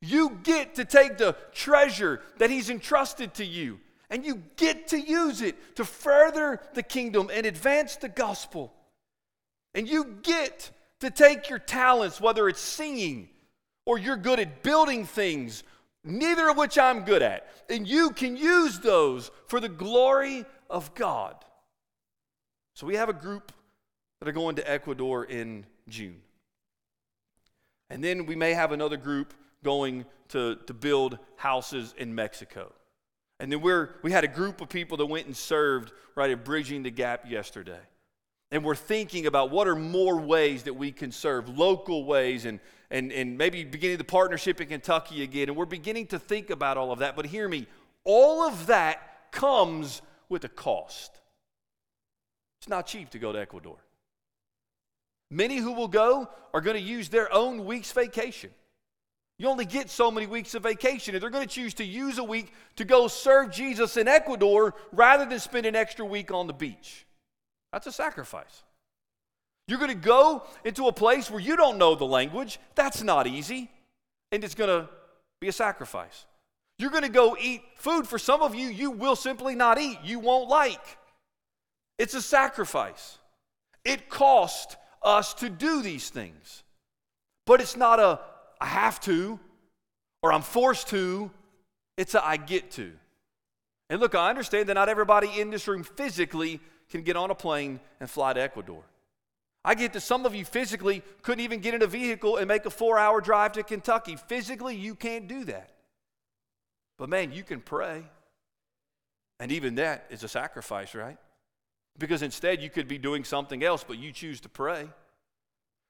You get to take the treasure that He's entrusted to you and you get to use it to further the kingdom and advance the gospel. And you get to take your talents, whether it's singing or you're good at building things, neither of which I'm good at, and you can use those for the glory of God. So we have a group that are going to Ecuador in June. And then we may have another group going to, to build houses in Mexico. And then we're, we had a group of people that went and served right at Bridging the Gap yesterday. And we're thinking about what are more ways that we can serve, local ways, and, and, and maybe beginning the partnership in Kentucky again. And we're beginning to think about all of that. But hear me, all of that comes with a cost. It's not cheap to go to Ecuador. Many who will go are going to use their own week's vacation. You only get so many weeks of vacation. If they're going to choose to use a week to go serve Jesus in Ecuador rather than spend an extra week on the beach, that's a sacrifice. You're going to go into a place where you don't know the language. That's not easy. And it's going to be a sacrifice. You're going to go eat food for some of you you will simply not eat, you won't like. It's a sacrifice. It costs us to do these things. But it's not a I have to or I'm forced to. It's a I get to. And look, I understand that not everybody in this room physically can get on a plane and fly to Ecuador. I get that some of you physically couldn't even get in a vehicle and make a four hour drive to Kentucky. Physically, you can't do that. But man, you can pray. And even that is a sacrifice, right? Because instead, you could be doing something else, but you choose to pray.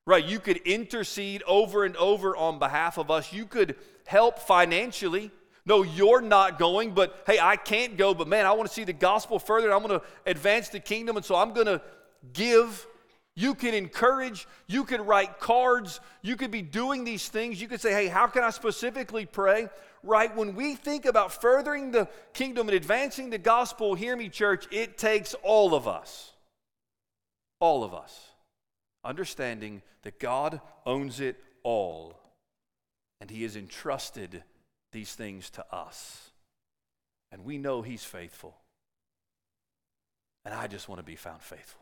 Right? You could intercede over and over on behalf of us. You could help financially. No, you're not going, but hey, I can't go, but man, I want to see the gospel further. I'm going to advance the kingdom, and so I'm going to give. You can encourage, you could write cards, you could be doing these things. You could say, hey, how can I specifically pray? Right? When we think about furthering the kingdom and advancing the gospel, hear me, church, it takes all of us. All of us. Understanding that God owns it all, and He has entrusted these things to us. And we know He's faithful. And I just want to be found faithful.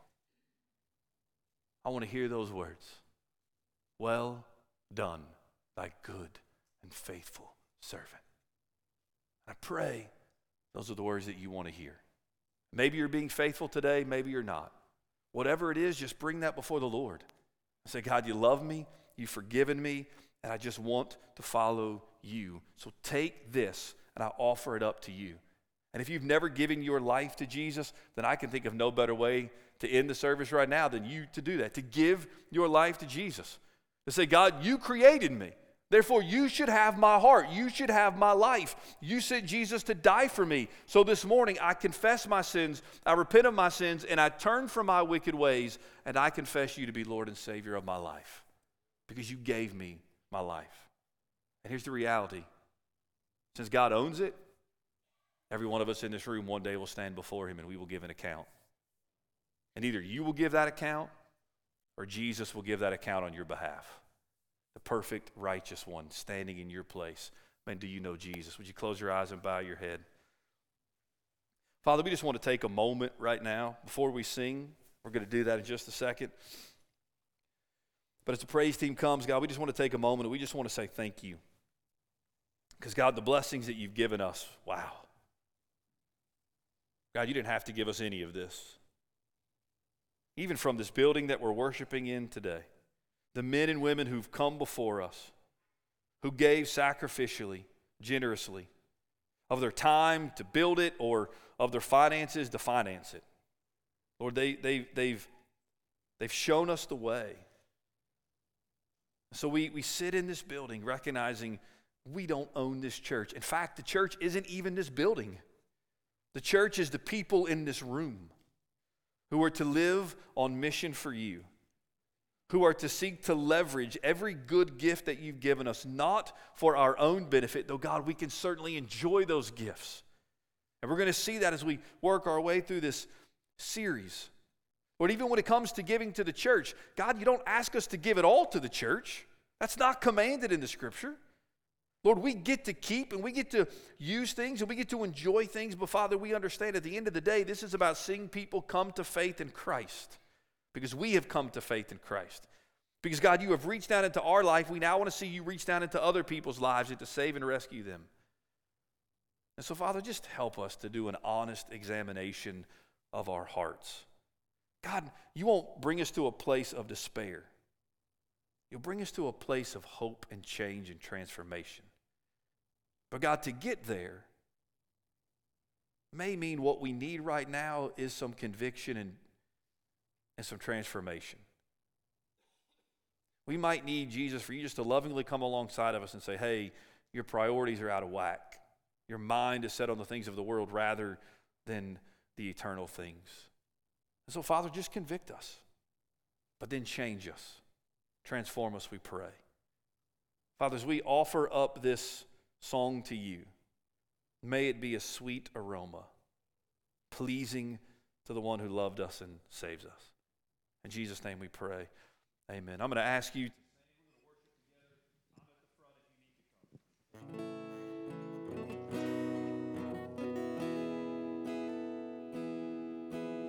I want to hear those words. Well done, thy good and faithful servant. I pray those are the words that you want to hear. Maybe you're being faithful today, maybe you're not. Whatever it is, just bring that before the Lord. Say, God, you love me, you've forgiven me, and I just want to follow you. So take this and I offer it up to you. And if you've never given your life to Jesus, then I can think of no better way to end the service right now than you to do that, to give your life to Jesus. To say, God, you created me. Therefore, you should have my heart. You should have my life. You sent Jesus to die for me. So this morning, I confess my sins, I repent of my sins, and I turn from my wicked ways, and I confess you to be Lord and Savior of my life because you gave me my life. And here's the reality since God owns it, every one of us in this room one day will stand before Him and we will give an account. And either you will give that account or Jesus will give that account on your behalf. The perfect, righteous one standing in your place. Man, do you know Jesus? Would you close your eyes and bow your head? Father, we just want to take a moment right now before we sing. We're going to do that in just a second. But as the praise team comes, God, we just want to take a moment and we just want to say thank you. Because, God, the blessings that you've given us, wow. God, you didn't have to give us any of this even from this building that we're worshiping in today, the men and women who've come before us, who gave sacrificially, generously, of their time to build it or of their finances to finance it. Lord, they, they, they've, they've shown us the way. So we, we sit in this building recognizing we don't own this church. In fact, the church isn't even this building, the church is the people in this room who are to live on mission for you, who are to seek to leverage every good gift that you've given us, not for our own benefit, though, God, we can certainly enjoy those gifts. And we're going to see that as we work our way through this series. But even when it comes to giving to the church, God, you don't ask us to give it all to the church. That's not commanded in the scripture. Lord, we get to keep and we get to use things and we get to enjoy things, but Father, we understand at the end of the day, this is about seeing people come to faith in Christ because we have come to faith in Christ. Because, God, you have reached down into our life. We now want to see you reach down into other people's lives and to save and rescue them. And so, Father, just help us to do an honest examination of our hearts. God, you won't bring us to a place of despair. You'll bring us to a place of hope and change and transformation. But God, to get there may mean what we need right now is some conviction and, and some transformation. We might need Jesus for you just to lovingly come alongside of us and say, hey, your priorities are out of whack. Your mind is set on the things of the world rather than the eternal things. And so, Father, just convict us, but then change us. Transform us, we pray. Father, as we offer up this song to you. May it be a sweet aroma, pleasing to the one who loved us and saves us. In Jesus' name we pray. Amen. I'm going to ask you.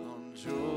On Jordan's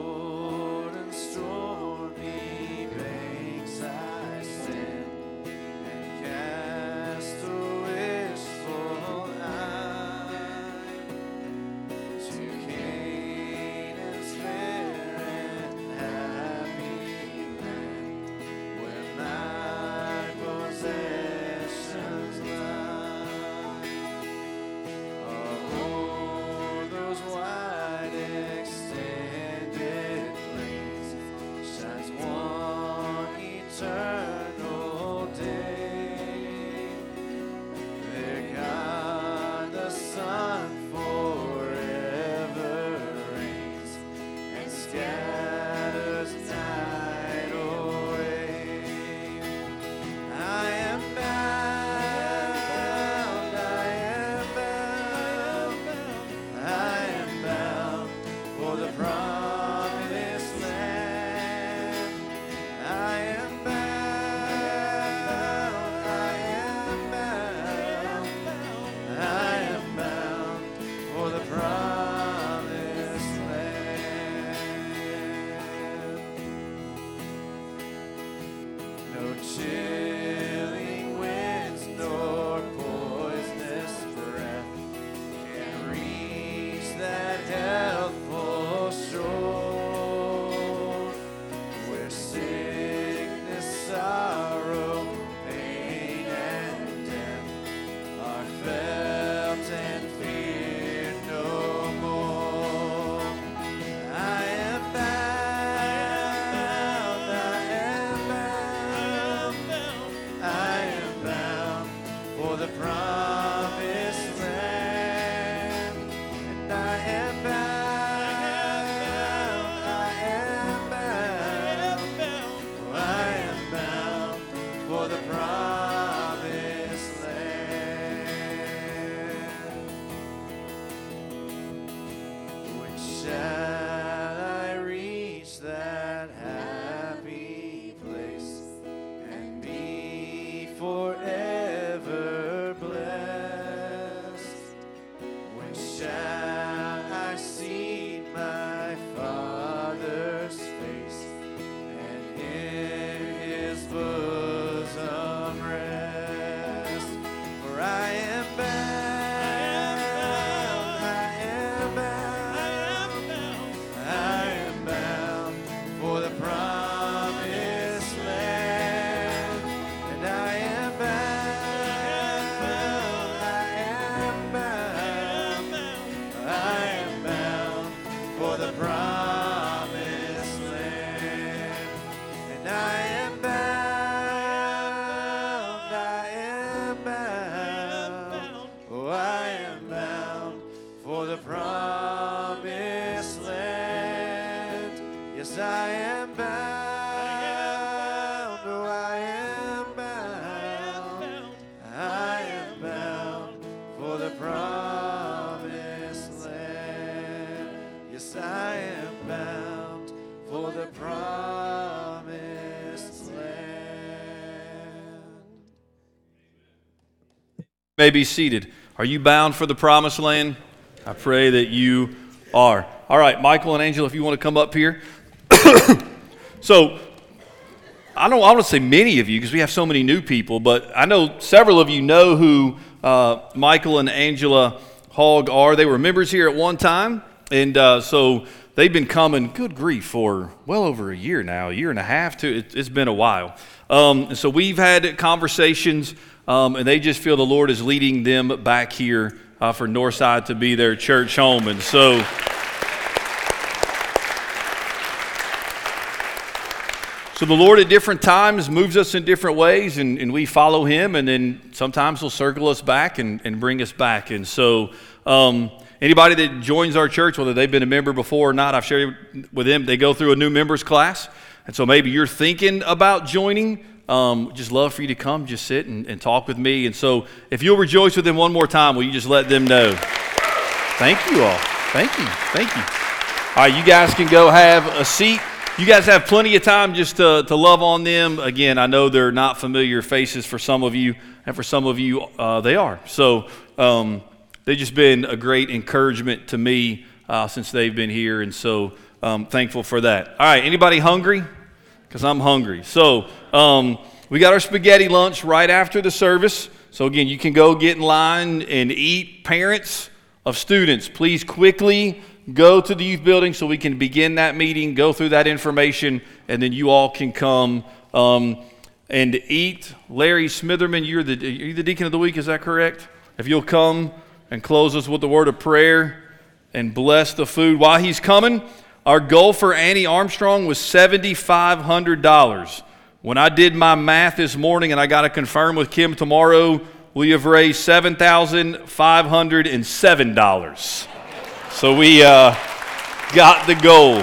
may be seated. Are you bound for the promised land? I pray that you are. All right, Michael and Angel, if you want to come up here. so, I don't I want to say many of you because we have so many new people, but I know several of you know who uh, Michael and Angela Hogg are. They were members here at one time, and uh, so they've been coming, good grief, for well over a year now, a year and a half, too. It, it's been a while. Um, so we've had conversations, um, and they just feel the Lord is leading them back here uh, for Northside to be their church home. And so. So the Lord at different times moves us in different ways, and, and we follow Him, and then sometimes He'll circle us back and, and bring us back. And so, um, anybody that joins our church, whether they've been a member before or not, I've shared with them, they go through a new members class. And so maybe you're thinking about joining. Um, just love for you to come, just sit and, and talk with me. And so, if you'll rejoice with them one more time, will you just let them know? Thank you all. Thank you. Thank you. All right, you guys can go have a seat. You guys have plenty of time just to, to love on them. Again, I know they're not familiar faces for some of you, and for some of you, uh, they are. So um, they've just been a great encouragement to me uh, since they've been here, and so um, thankful for that. All right, anybody hungry? Because I'm hungry. So um, we got our spaghetti lunch right after the service. So again, you can go get in line and eat. Parents of students, please quickly go to the youth building so we can begin that meeting, go through that information, and then you all can come um, and eat. Larry Smitherman, you're the, you're the deacon of the week, is that correct? If you'll come and close us with the word of prayer and bless the food while he's coming. Our goal for Annie Armstrong was $7,500. When I did my math this morning and I got to confirm with Kim tomorrow, we have raised $7,507. So we uh, got the goal.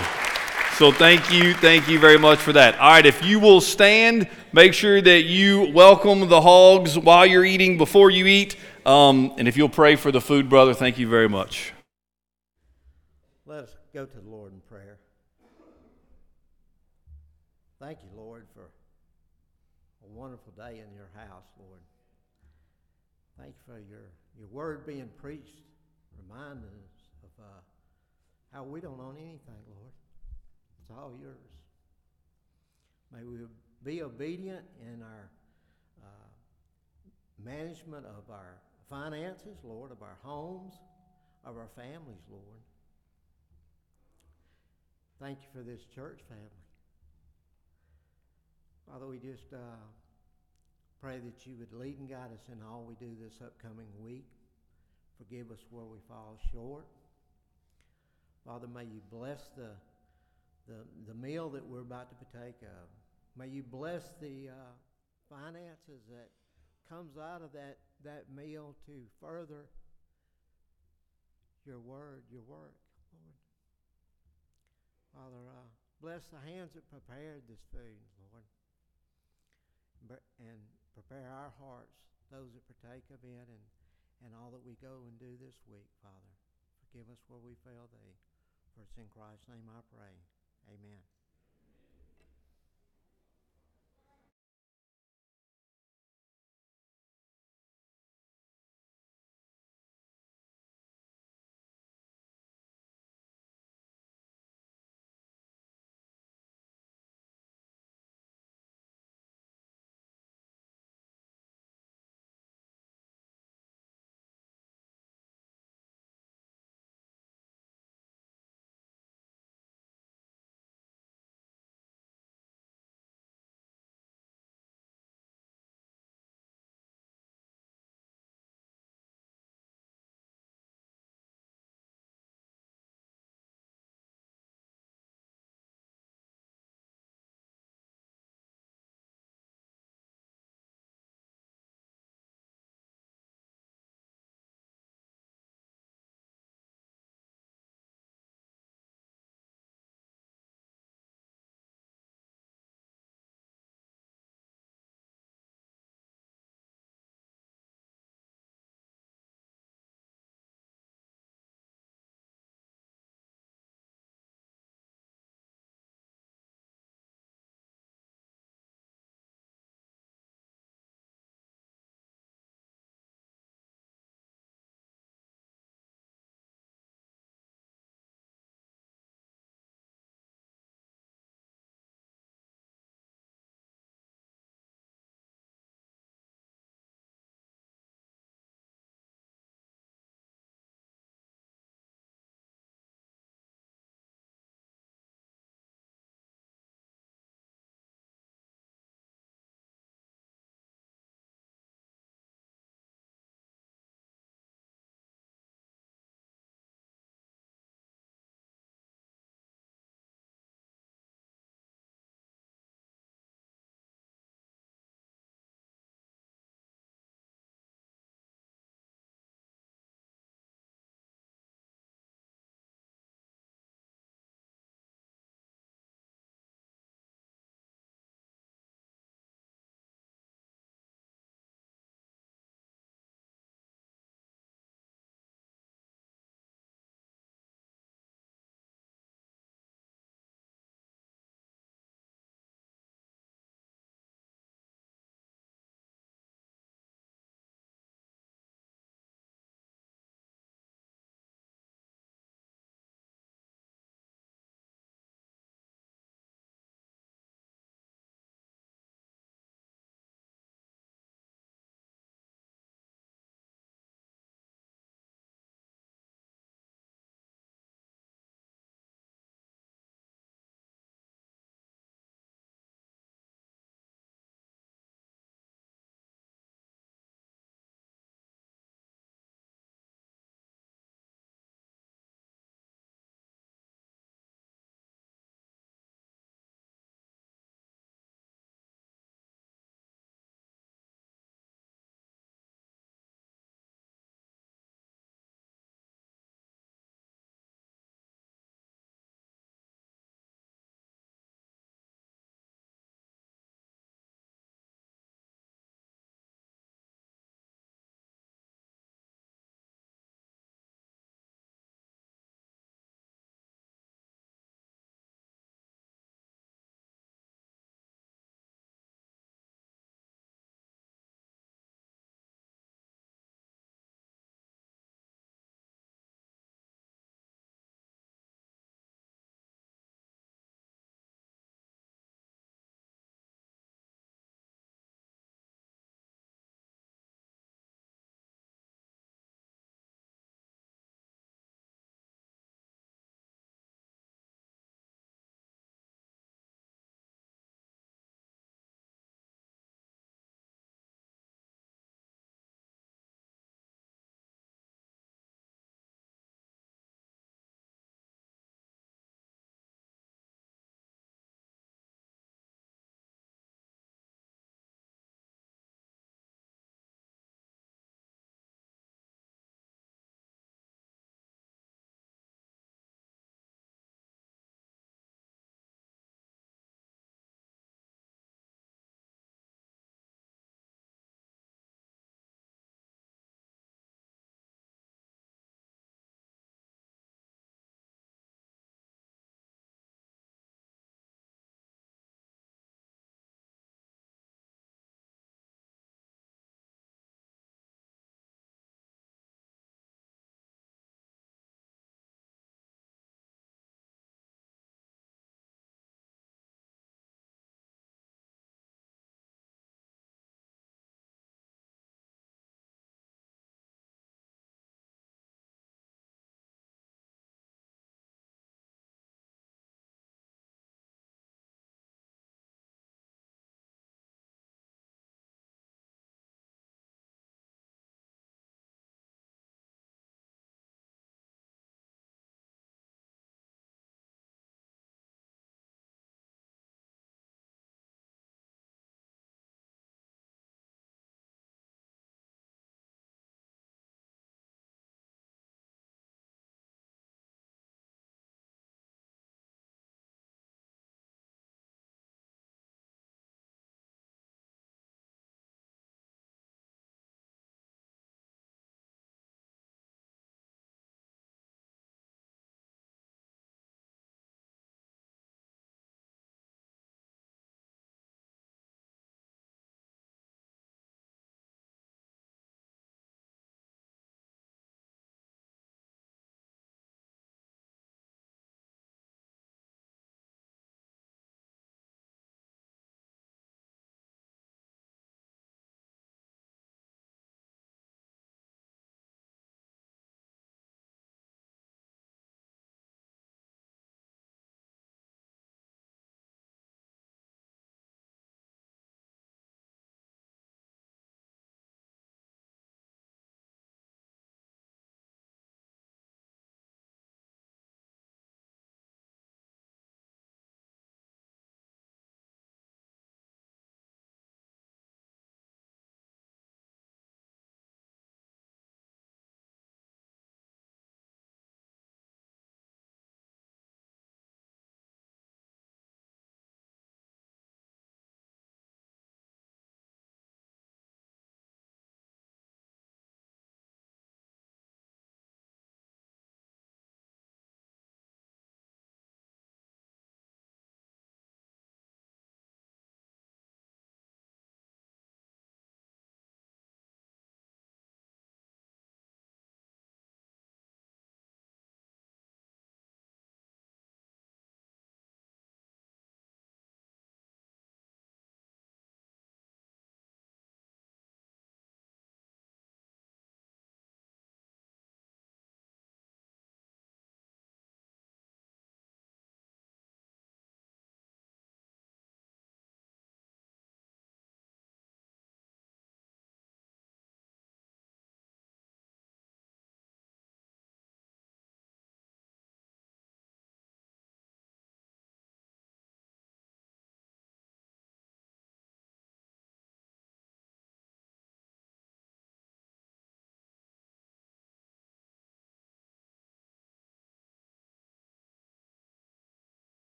So thank you, thank you very much for that. All right, if you will stand, make sure that you welcome the Hoggs while you're eating, before you eat. Um, and if you'll pray for the food, brother, thank you very much. Let us go to the Lord in prayer. Thank you, Lord, for a wonderful day in your house, Lord. Thank you for your, your word being preached, reminding us of uh, how we don't own anything, Lord. It's all yours. May we be obedient in our uh, management of our finances, Lord, of our homes, of our families, Lord. Thank you for this church family. Father, we just uh, pray that you would lead and guide us in all we do this upcoming week. Forgive us where we fall short. Father, may you bless the, the, the meal that we're about to partake of. May you bless the uh, finances that comes out of that that meal to further your word, your work, Lord. Father, uh, bless the hands that prepared this food, Lord. And prepare our hearts, those that partake of it, and, and all that we go and do this week, Father. Forgive us where we fail thee. For it's in Christ's name I pray. Amen.